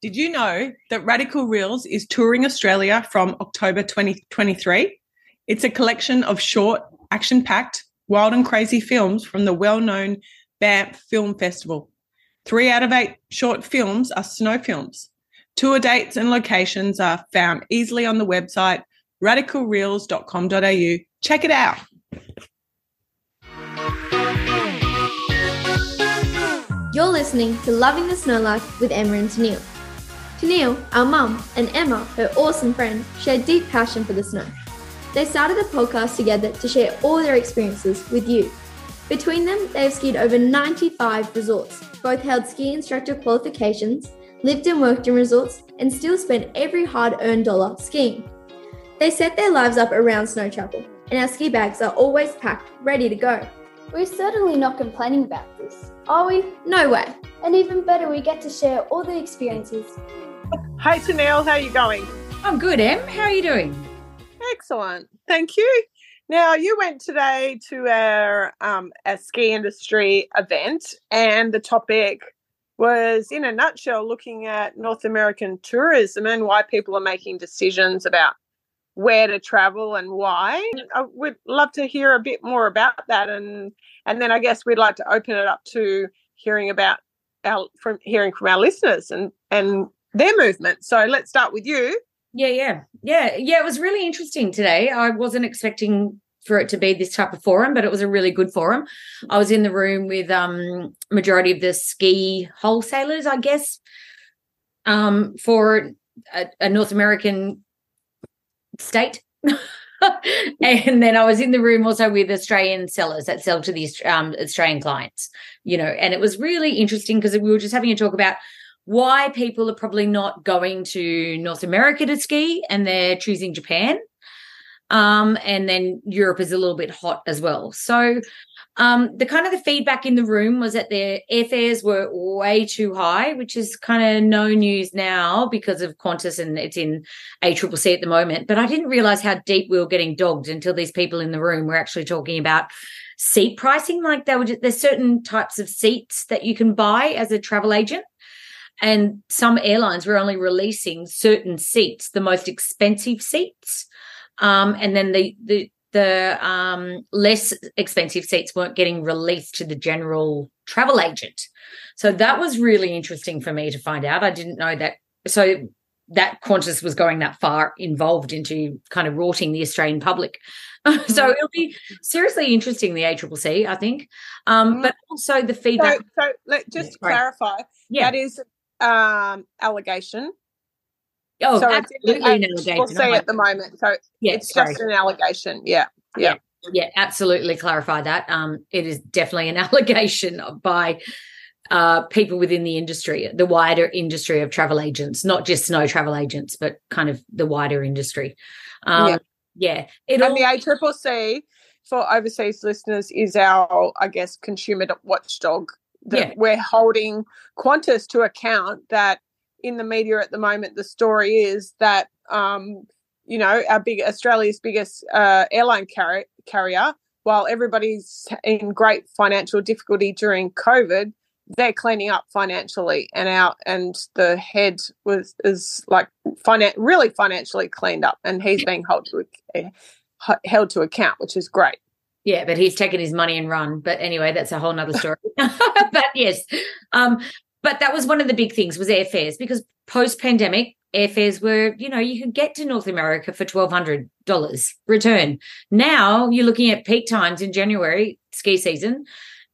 Did you know that Radical Reels is touring Australia from October 2023? It's a collection of short, action packed, wild and crazy films from the well known Banff Film Festival. Three out of eight short films are snow films. Tour dates and locations are found easily on the website radicalreels.com.au. Check it out. You're listening to Loving the Snow Life with Emma and Tennille. Tennille, our mum, and Emma, her awesome friend, share deep passion for the snow. They started a podcast together to share all their experiences with you. Between them, they have skied over 95 resorts, both held ski instructor qualifications, lived and worked in resorts, and still spent every hard earned dollar skiing. They set their lives up around Snow Chapel, and our ski bags are always packed, ready to go. We're certainly not complaining about this, are we? No way. And even better, we get to share all the experiences. Hi, Tennille, how are you going? I'm good, Em. How are you doing? Excellent. Thank you. Now, you went today to our um, a ski industry event, and the topic was, in a nutshell, looking at North American tourism and why people are making decisions about where to travel and why. I would love to hear a bit more about that, and and then I guess we'd like to open it up to hearing about our from hearing from our listeners and and their movement. So let's start with you. Yeah, yeah, yeah, yeah. It was really interesting today. I wasn't expecting for it to be this type of forum, but it was a really good forum. I was in the room with um majority of the ski wholesalers, I guess, um, for a, a North American state. and then I was in the room also with Australian sellers that sell to the um, Australian clients, you know, and it was really interesting because we were just having a talk about why people are probably not going to North America to ski and they're choosing Japan. Um, and then Europe is a little bit hot as well. So um, the kind of the feedback in the room was that their airfares were way too high, which is kind of no news now because of Qantas and it's in ACCC at the moment. But I didn't realize how deep we were getting dogged until these people in the room were actually talking about seat pricing. Like there were there's certain types of seats that you can buy as a travel agent. And some airlines were only releasing certain seats, the most expensive seats. Um, and then the the the um, less expensive seats weren't getting released to the general travel agent. So that was really interesting for me to find out. I didn't know that. So that Qantas was going that far involved into kind of rorting the Australian public. so it'll be seriously interesting, the ACCC, I think. Um, mm-hmm. But also the feedback. So, so let just yeah, clarify. Yeah. That is um, allegation Oh, so absolutely an allegation. We'll see at the moment. So yeah, it's sorry. just an allegation. Yeah. Yeah. yeah. Yeah, absolutely clarify that. Um, it is definitely an allegation by uh, people within the industry, the wider industry of travel agents, not just snow travel agents, but kind of the wider industry. Um, yeah. yeah. It and all- the ACCC for overseas listeners is our, I guess, consumer watchdog that yeah. we're holding Qantas to account that in the media at the moment, the story is that um, you know our big Australia's biggest uh, airline car- carrier, while everybody's in great financial difficulty during COVID, they're cleaning up financially, and out and the head was is like finan- really financially cleaned up, and he's being held to uh, held to account, which is great. Yeah, but he's taken his money and run. But anyway, that's a whole nother story. but yes, um, but that was one of the big things was airfares because post pandemic airfares were you know you could get to north america for $1200 return now you're looking at peak times in january ski season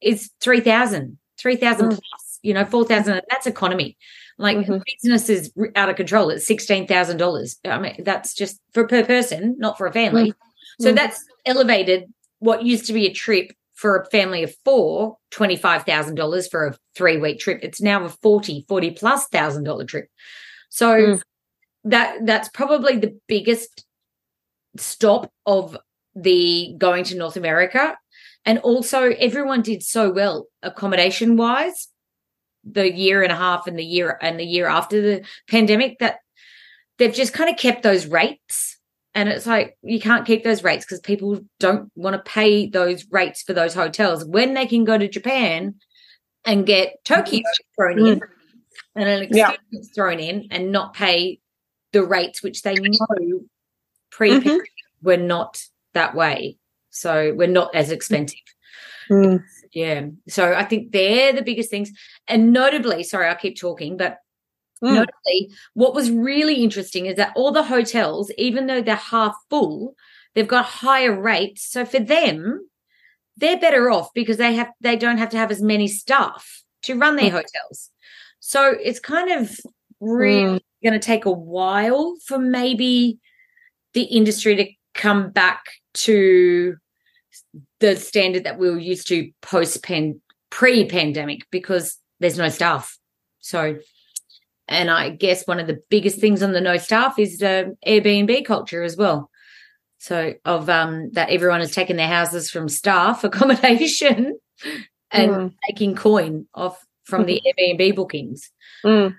is 3000 3000 mm. plus you know 4000 that's economy like mm-hmm. business is out of control it's $16000 i mean that's just for per person not for a family mm-hmm. so mm. that's elevated what used to be a trip for a family of four, $25,000 for a three week trip. It's now a 40, 40 plus thousand dollar trip. So mm. that that's probably the biggest stop of the going to North America. And also everyone did so well accommodation wise the year and a half and the year and the year after the pandemic that they've just kind of kept those rates and it's like you can't keep those rates because people don't want to pay those rates for those hotels when they can go to Japan and get Tokyo thrown in and an excuse yeah. thrown in and not pay the rates which they know pre mm-hmm. were not that way. So we're not as expensive. Mm. Yeah. So I think they're the biggest things. And notably, sorry, I keep talking, but mm. notably, what was really interesting is that all the hotels, even though they're half full, they've got higher rates. So for them, they're better off because they have they don't have to have as many staff to run their mm. hotels. So it's kind of really mm. going to take a while for maybe the industry to come back to the standard that we were used to post pan pre pandemic because there's no staff. So, and I guess one of the biggest things on the no staff is the Airbnb culture as well. So of um that everyone has taken their houses from staff accommodation and mm. taking coin off from the Airbnb bookings. Mm.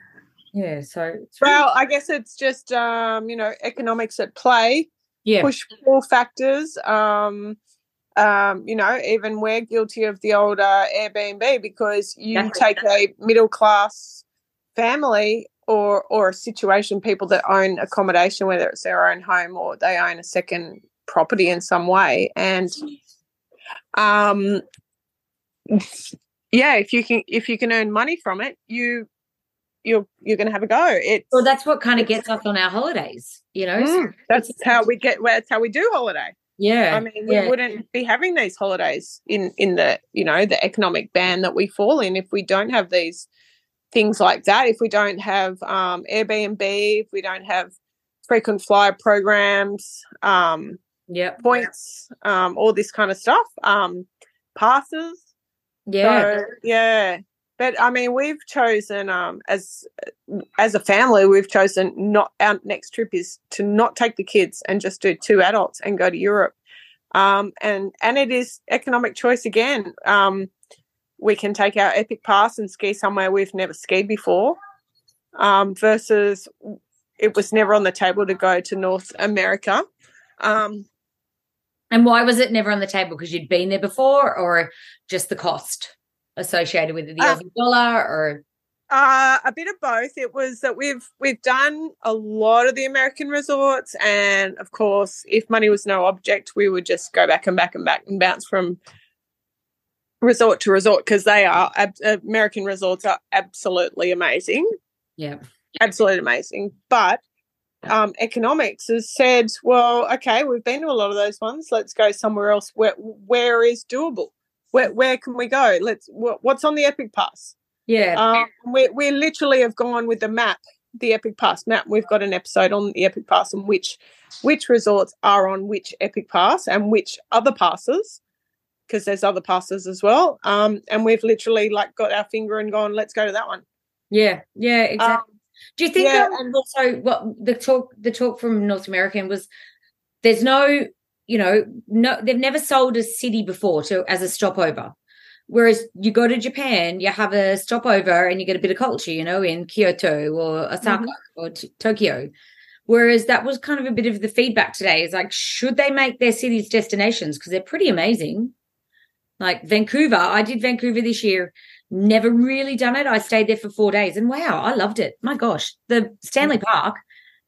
Yeah, so well, I guess it's just um, you know economics at play. Yeah, push pull factors. Um, um, you know, even we're guilty of the old uh, Airbnb because you That's take a middle class family or or a situation people that own accommodation, whether it's their own home or they own a second property in some way, and um, yeah, if you can if you can earn money from it, you you're you're going to have a go. It well, that's what kind of gets us on our holidays, you know. Mm, that's how we get. That's how we do holiday. Yeah, I mean, we yeah. wouldn't be having these holidays in in the you know the economic band that we fall in if we don't have these things like that. If we don't have um, Airbnb, if we don't have frequent flyer programs, um, yeah, points, um, all this kind of stuff, um, passes. Yeah, so, yeah. But I mean, we've chosen um, as as a family, we've chosen not our next trip is to not take the kids and just do two adults and go to Europe. Um, and and it is economic choice again. Um, we can take our epic pass and ski somewhere we've never skied before, um, versus it was never on the table to go to North America. Um, and why was it never on the table? Because you'd been there before, or just the cost? associated with the uh, Aussie dollar or uh, a bit of both. It was that we've we've done a lot of the American resorts, and of course, if money was no object, we would just go back and back and back and bounce from resort to resort because they are ab- American resorts are absolutely amazing. Yeah, absolutely amazing. But um, economics has said, well, okay, we've been to a lot of those ones. Let's go somewhere else where where is doable where where can we go? Let's what's on the Epic Pass? Yeah, um, we we literally have gone with the map, the Epic Pass map. We've got an episode on the Epic Pass and which which resorts are on which Epic Pass and which other passes because there's other passes as well. Um, and we've literally like got our finger and gone, let's go to that one. Yeah, yeah, exactly. Um, Do you think yeah, um, and also what the talk the talk from North American was there's no you know, no, they've never sold a city before to as a stopover. Whereas you go to Japan, you have a stopover and you get a bit of culture, you know, in Kyoto or Osaka mm-hmm. or t- Tokyo. Whereas that was kind of a bit of the feedback today is like, should they make their cities destinations? Because they're pretty amazing. Like Vancouver, I did Vancouver this year, never really done it. I stayed there for four days and wow, I loved it. My gosh, the Stanley mm-hmm. Park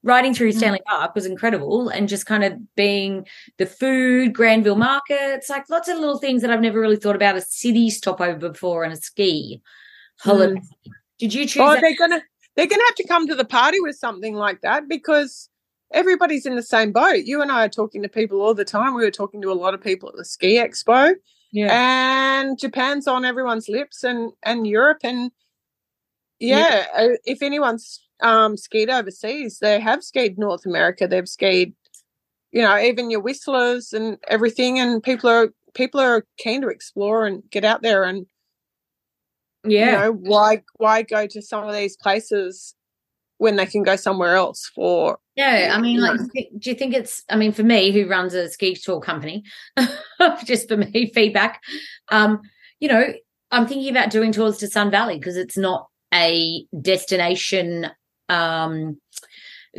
riding through mm. Stanley Park was incredible and just kind of being the food, Granville markets, like lots of little things that I've never really thought about a city stopover before and a ski holiday. Mm. Did you choose? Oh, that? they're gonna they're gonna have to come to the party with something like that because everybody's in the same boat. You and I are talking to people all the time. We were talking to a lot of people at the ski expo. Yeah. And Japan's on everyone's lips and and Europe and yeah, yeah. Uh, if anyone's um, skied overseas. They have skied North America. They've skied, you know, even your whistlers and everything. And people are people are keen to explore and get out there and yeah, you know, why why go to some of these places when they can go somewhere else for yeah i mean like do you think it's i mean for me who runs a ski tour company just for me feedback um you know i'm thinking about doing tours to sun valley because it's not a destination um,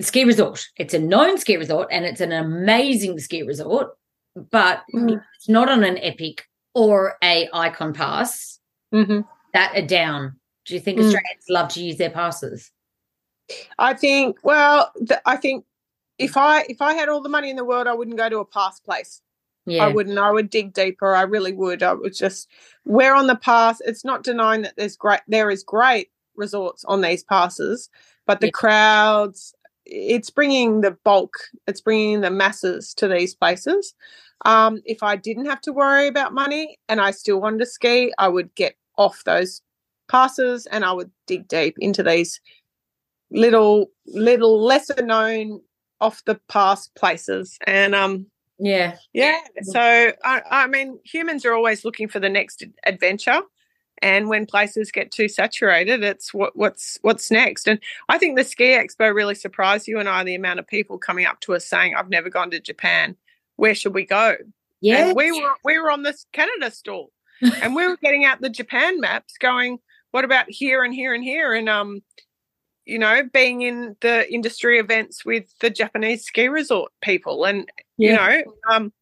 ski resort. It's a known ski resort and it's an amazing ski resort, but mm. it's not on an Epic or a Icon Pass mm-hmm. that are down Do you think Mm. Australians love to use their passes? I think. Well, th- I think if I if I had all the money in the world, I wouldn't go to a pass place. Yeah. I wouldn't. I would dig deeper. I really would. I would just where on the pass. It's not denying that there's great. There is great resorts on these passes, but the Yeah. crowds. It's bringing the bulk. It's bringing the masses to these places. Um, if I didn't have to worry about money and I still wanted to ski, I would get off those passes and I would dig deep into these little, little lesser known off the pass places. And um, yeah. yeah. So I, I mean, humans are always looking for the next adventure, and when places get too saturated, it's what what's what's next. And I think the ski expo really surprised you and I. The amount of people coming up to us saying, "I've never gone to Japan. Where should we go?" Yeah. And we were we were on this Canada stall, and we were getting out the Japan maps, going, "What about here and here and here?" And um, you know, being in the industry events with the Japanese ski resort people, and you know, um,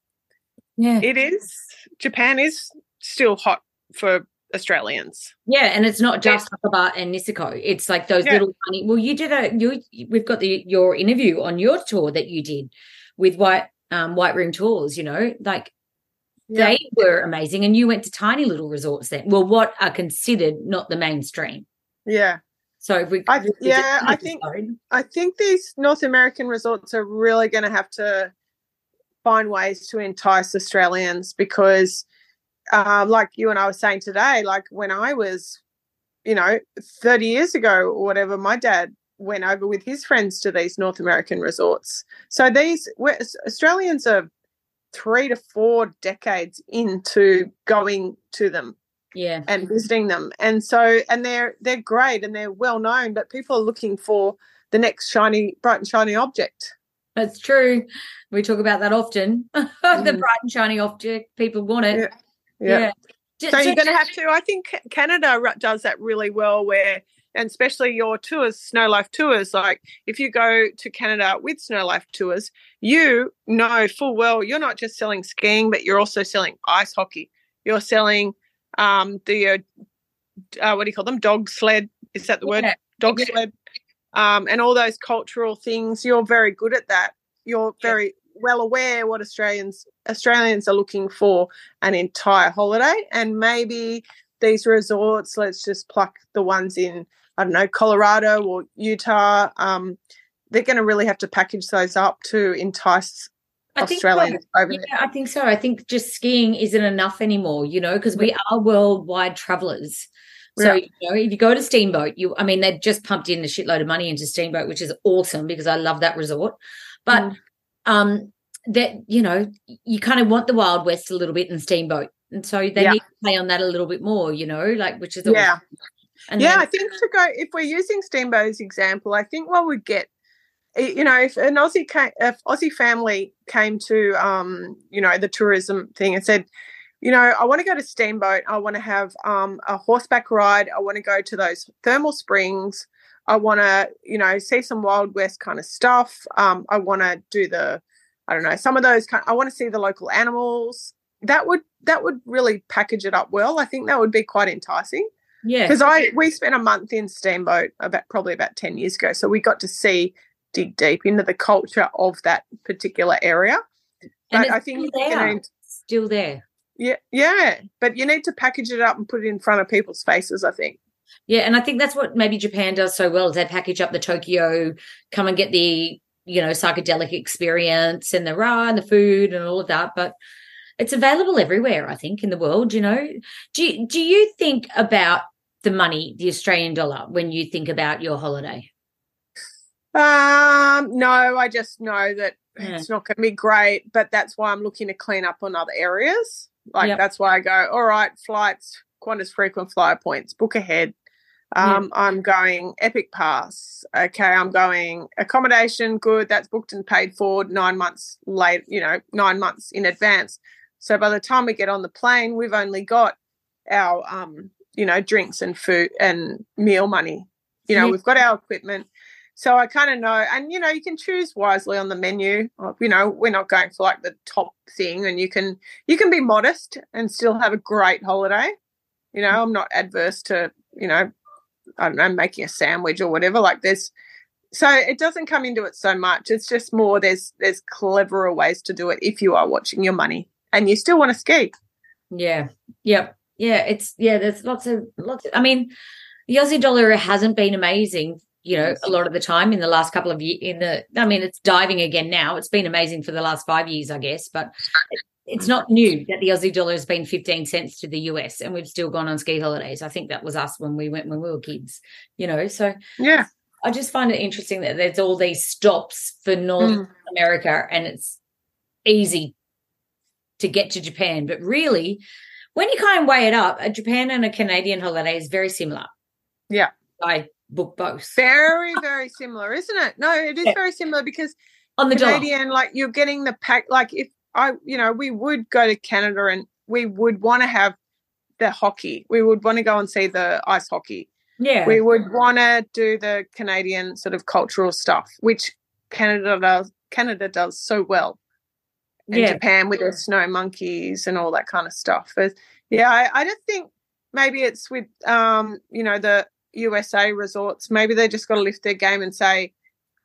yeah. it is Japan is still hot for Australians. Yeah, and it's not just Hakuba and Niseko. It's like those Yeah. little tiny. Well, you did a you. We've got the your interview on your tour that you did with White um White Room Tours. You know, like they were amazing, and you went to tiny little resorts then. Well, what are considered not the mainstream. Yeah, So if we, I- it yeah, I think-? I think these North American resorts are really going to have to find ways to entice Australians because, uh, like you and I were saying today, like when I was, you know, 30 years ago or whatever, my dad went over with his friends to these North American resorts. So these Australians are three to four decades into going to them yeah, and visiting them and so and they're they're great and they're well known but people are looking for the next shiny bright and shiny object that's true. We talk about that often. the Mm. bright and shiny object, people want it. Yeah. Ju- so ju- you're going to have to i think canada does that really well where and especially your tours snow life tours like if you go to canada with snow life tours you know full well you're not just selling skiing but you're also selling ice hockey you're selling um the uh, uh, what do you call them dog sled is that the word Yeah. dog Yeah. sled um, and all those cultural things. You're very good at that. You're Yeah. very well aware what Australians Australians are looking for an entire holiday, and maybe these resorts. Let's just pluck the ones in I don't know Colorado or Utah. Um, they're going to really have to package those up to entice I think so. Over Yeah. I think so. I think just skiing isn't enough anymore, you know, because we are worldwide travelers. So, you know, if you go to Steamboat, you, I mean, they've just pumped in a shitload of money into Steamboat, which is awesome because I love that resort. But, Mm. um, that, you know, you kind of want the Wild West a little bit in Steamboat. And so they Yeah. need to play on that a little bit more, you know, like, which is, always- Yeah. And yeah, then- I think to go if we're using Steamboat's example, I think what we'd get, you know, if an Aussie came, if Aussie family came to, um, you know, the tourism thing and said, you know, I want to go to Steamboat, I want to have um, a horseback ride, I want to go to those thermal springs, I want to, you know, see some Wild West kind of stuff. Um, I want to do the, I don't know, some of those. Kind I want to see the local animals. That would that would really package it up well. I think that would be quite enticing yeah. because I we spent a month in Steamboat about probably about ten years ago, so we got to see dig deep into the culture of that particular area. And But I think still you know, Still there. yeah, yeah, but you need to package it up and put it in front of people's faces. I think. Yeah, and I think that's what maybe Japan does so well is they package up the Tokyo, come and get the you know psychedelic experience and the rah and the food and all of that, but it's available everywhere. I think in the world. You know, do you, do you think about the money, the Australian dollar, when you think about your holiday? Um, no, I just know that Yeah. it's not going to be great, but that's why I'm looking to clean up on other areas. Like Yep. that's why I go, all right, flights, Qantas frequent flyer points, book ahead. Um, I'm going Epic Pass. Okay, I'm going accommodation. Good, that's booked and paid for nine months late. You know, nine months in advance. So by the time we get on the plane, we've only got our, um, you know, drinks and food and meal money. You know, Yeah. we've got our equipment. So I kind of know, and you know, you can choose wisely on the menu. Uh, You know, we're not going for like the top thing, and you can you can be modest and still have a great holiday. You know, I'm not adverse to you know I don't know, making a sandwich or whatever. Like there's so it doesn't come into it so much. It's just more there's there's cleverer ways to do it if you are watching your money and you still want to ski. Yeah. Yep. Yeah. It's yeah. There's lots of lots. Of, I mean, the Aussie dollar hasn't been amazing. You know, a lot of the time in the last couple of years. In the, I mean, it's diving again now. It's been amazing for the last five years, I guess, but it's not new that the Aussie dollar has been 15 cents to the US and we've still gone on ski holidays. I think that was us when we went when we were kids, you know. So yeah, I just find it interesting that there's all these stops for North mm. America and it's easy to get to Japan. But really, when you kind of weigh it up, a Japan and a Canadian holiday is very similar. Yeah. I book both. Very, very similar, isn't it? No, it is yeah. very similar because on the Canadian, like you're getting the pack. Like if I, you know, we would go to Canada and we would want to have the hockey. We would want to go and see the ice hockey. Yeah. We would want to do the Canadian sort of cultural stuff, which Canada does Canada does so well. And yeah. Japan with their snow monkeys and all that kind of stuff. But yeah, I, I just think maybe it's with um, you know, the USA resorts, maybe they just gotta lift their game and say,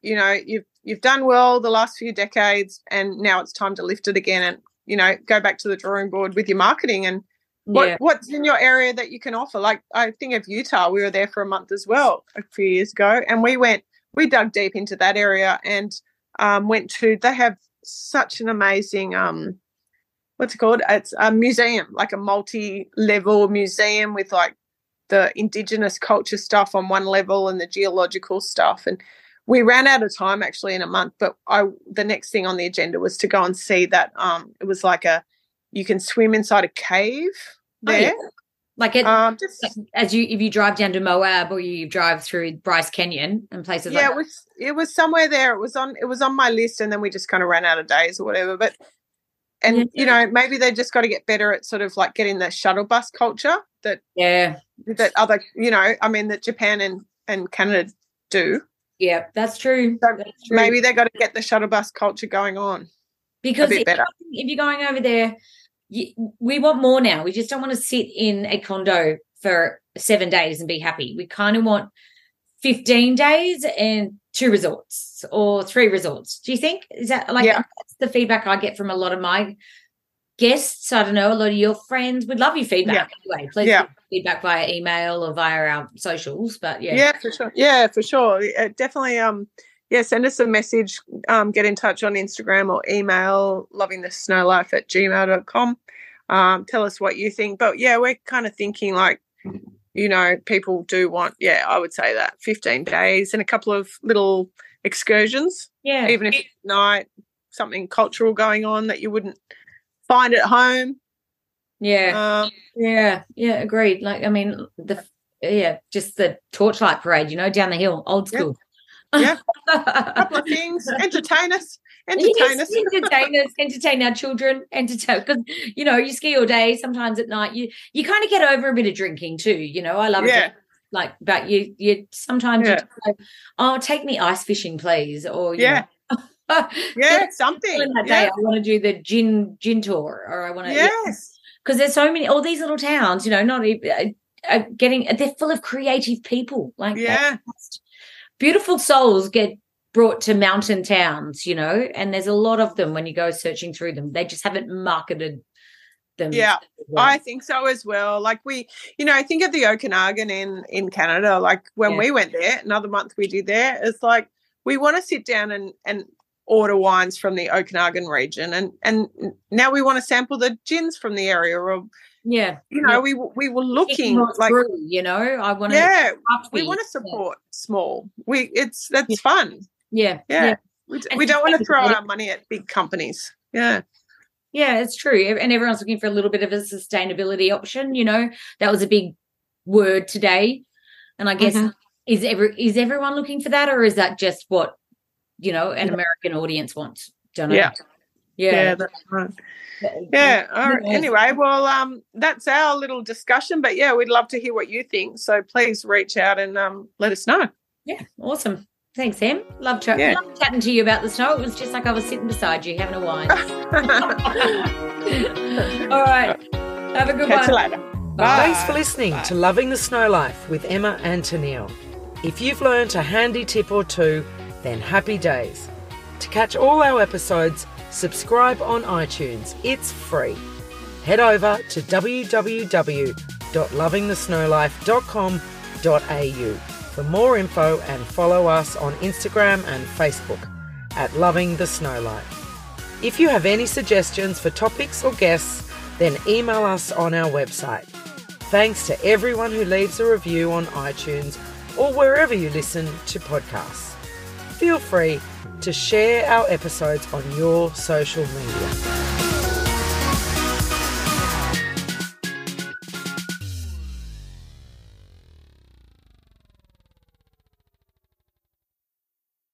you know, you've you've done well the last few decades and now it's time to lift it again and, you know, go back to the drawing board with your marketing and what yeah. what's in your area that you can offer? Like I think of Utah, we were there for a month as well a few years ago, and we went we dug deep into that area and um, went to they have such an amazing um, what's it called? It's a museum, like a multi-level museum with like the indigenous culture stuff on one level and the geological stuff and we ran out of time actually in a month but i the next thing on the agenda was to go and see that um it was like a you can swim inside a cave there. Oh, yeah. Like it, um, just, as you if you drive down to Moab or you drive through Bryce Canyon and places. Yeah, like it was it was somewhere there. It was on it was on my list, and then we just kind of ran out of days or whatever. But and yeah. you know maybe they just got to get better at sort of like getting the shuttle bus culture that yeah that other you know I mean that Japan and and Canada do. Yeah, that's true. So that's true. Maybe they got to get the shuttle bus culture going on because if, if you're going over there we want more now. We just don't want to sit in a condo for seven days and be happy. We kind of want 15 days and two resorts or three resorts. Do you think? Is that like yeah. that's the feedback I get from a lot of my guests? I don't know, a lot of your friends would love your feedback yeah. anyway. Please yeah. feedback via email or via our socials. But yeah. Yeah, for sure. Yeah, for sure. definitely um yeah, send us a message, um, get in touch on Instagram or email loving the snow life at gmail.com. Um, tell us what you think. But yeah, we're kind of thinking like, you know, people do want, yeah, I would say that 15 days and a couple of little excursions. Yeah. Even if it's night, something cultural going on that you wouldn't find at home. Yeah. Um, yeah. Yeah. Agreed. Like, I mean, the, yeah, just the torchlight parade, you know, down the hill, old school. Yeah. a couple of things. Entertain us. Entertain yes, us. entertain us. Entertain our children. Entertain because you know you ski all day. Sometimes at night you you kind of get over a bit of drinking too. You know I love yeah. it. Like, but you you sometimes yeah. you go, oh take me ice fishing please or yeah. yeah, something. That yeah. day, I want to do the gin gin tour, or I want to yes, because there's so many all these little towns. You know, not even uh, uh, getting they're full of creative people. Like yeah, beautiful souls get brought to mountain towns, you know, and there's a lot of them when you go searching through them. They just haven't marketed them. Yeah, I think so as well. Like we, you know, I think of the Okanagan in in Canada. Like when yeah. we went there, another month we did there. It's like we want to sit down and and order wines from the Okanagan region, and and now we want to sample the gins from the area, or yeah you know yeah. we we were looking like through, you know? I want to yeah we want to support yeah. small. We it's that's yeah. fun. Yeah yeah, we, we don't want to throw our money at big companies. Yeah. Yeah it's true. And everyone's looking for a little bit of a sustainability option you know? That was a big word today. And i guess mm-hmm. is ever is everyone looking for that or is that just what you know an american audience wants? Don't know yeah yeah, yeah that's right yeah all right. anyway well um that's our little discussion but yeah we'd love to hear what you think so please reach out and um let us know. Yeah awesome. Thanks em. Love, ch- yeah. love chatting to you about the snow. It was just like i was sitting beside you having a wine. All right. Have a good Catch one. you later. Bye. Thanks for listening to Loving the Snow Life with Emma and Tennille. If you've learned a handy tip or two, then happy days. To catch all our episodes, subscribe on iTunes. It's free. Head over to www.lovingthesnowlife.com.au for more info and follow us on Instagram and Facebook at Loving the Snow Life. If you have any suggestions for topics or guests, then email us on our website. Thanks to everyone who leaves a review on iTunes or wherever you listen to podcasts. Feel free to share our episodes on your social media.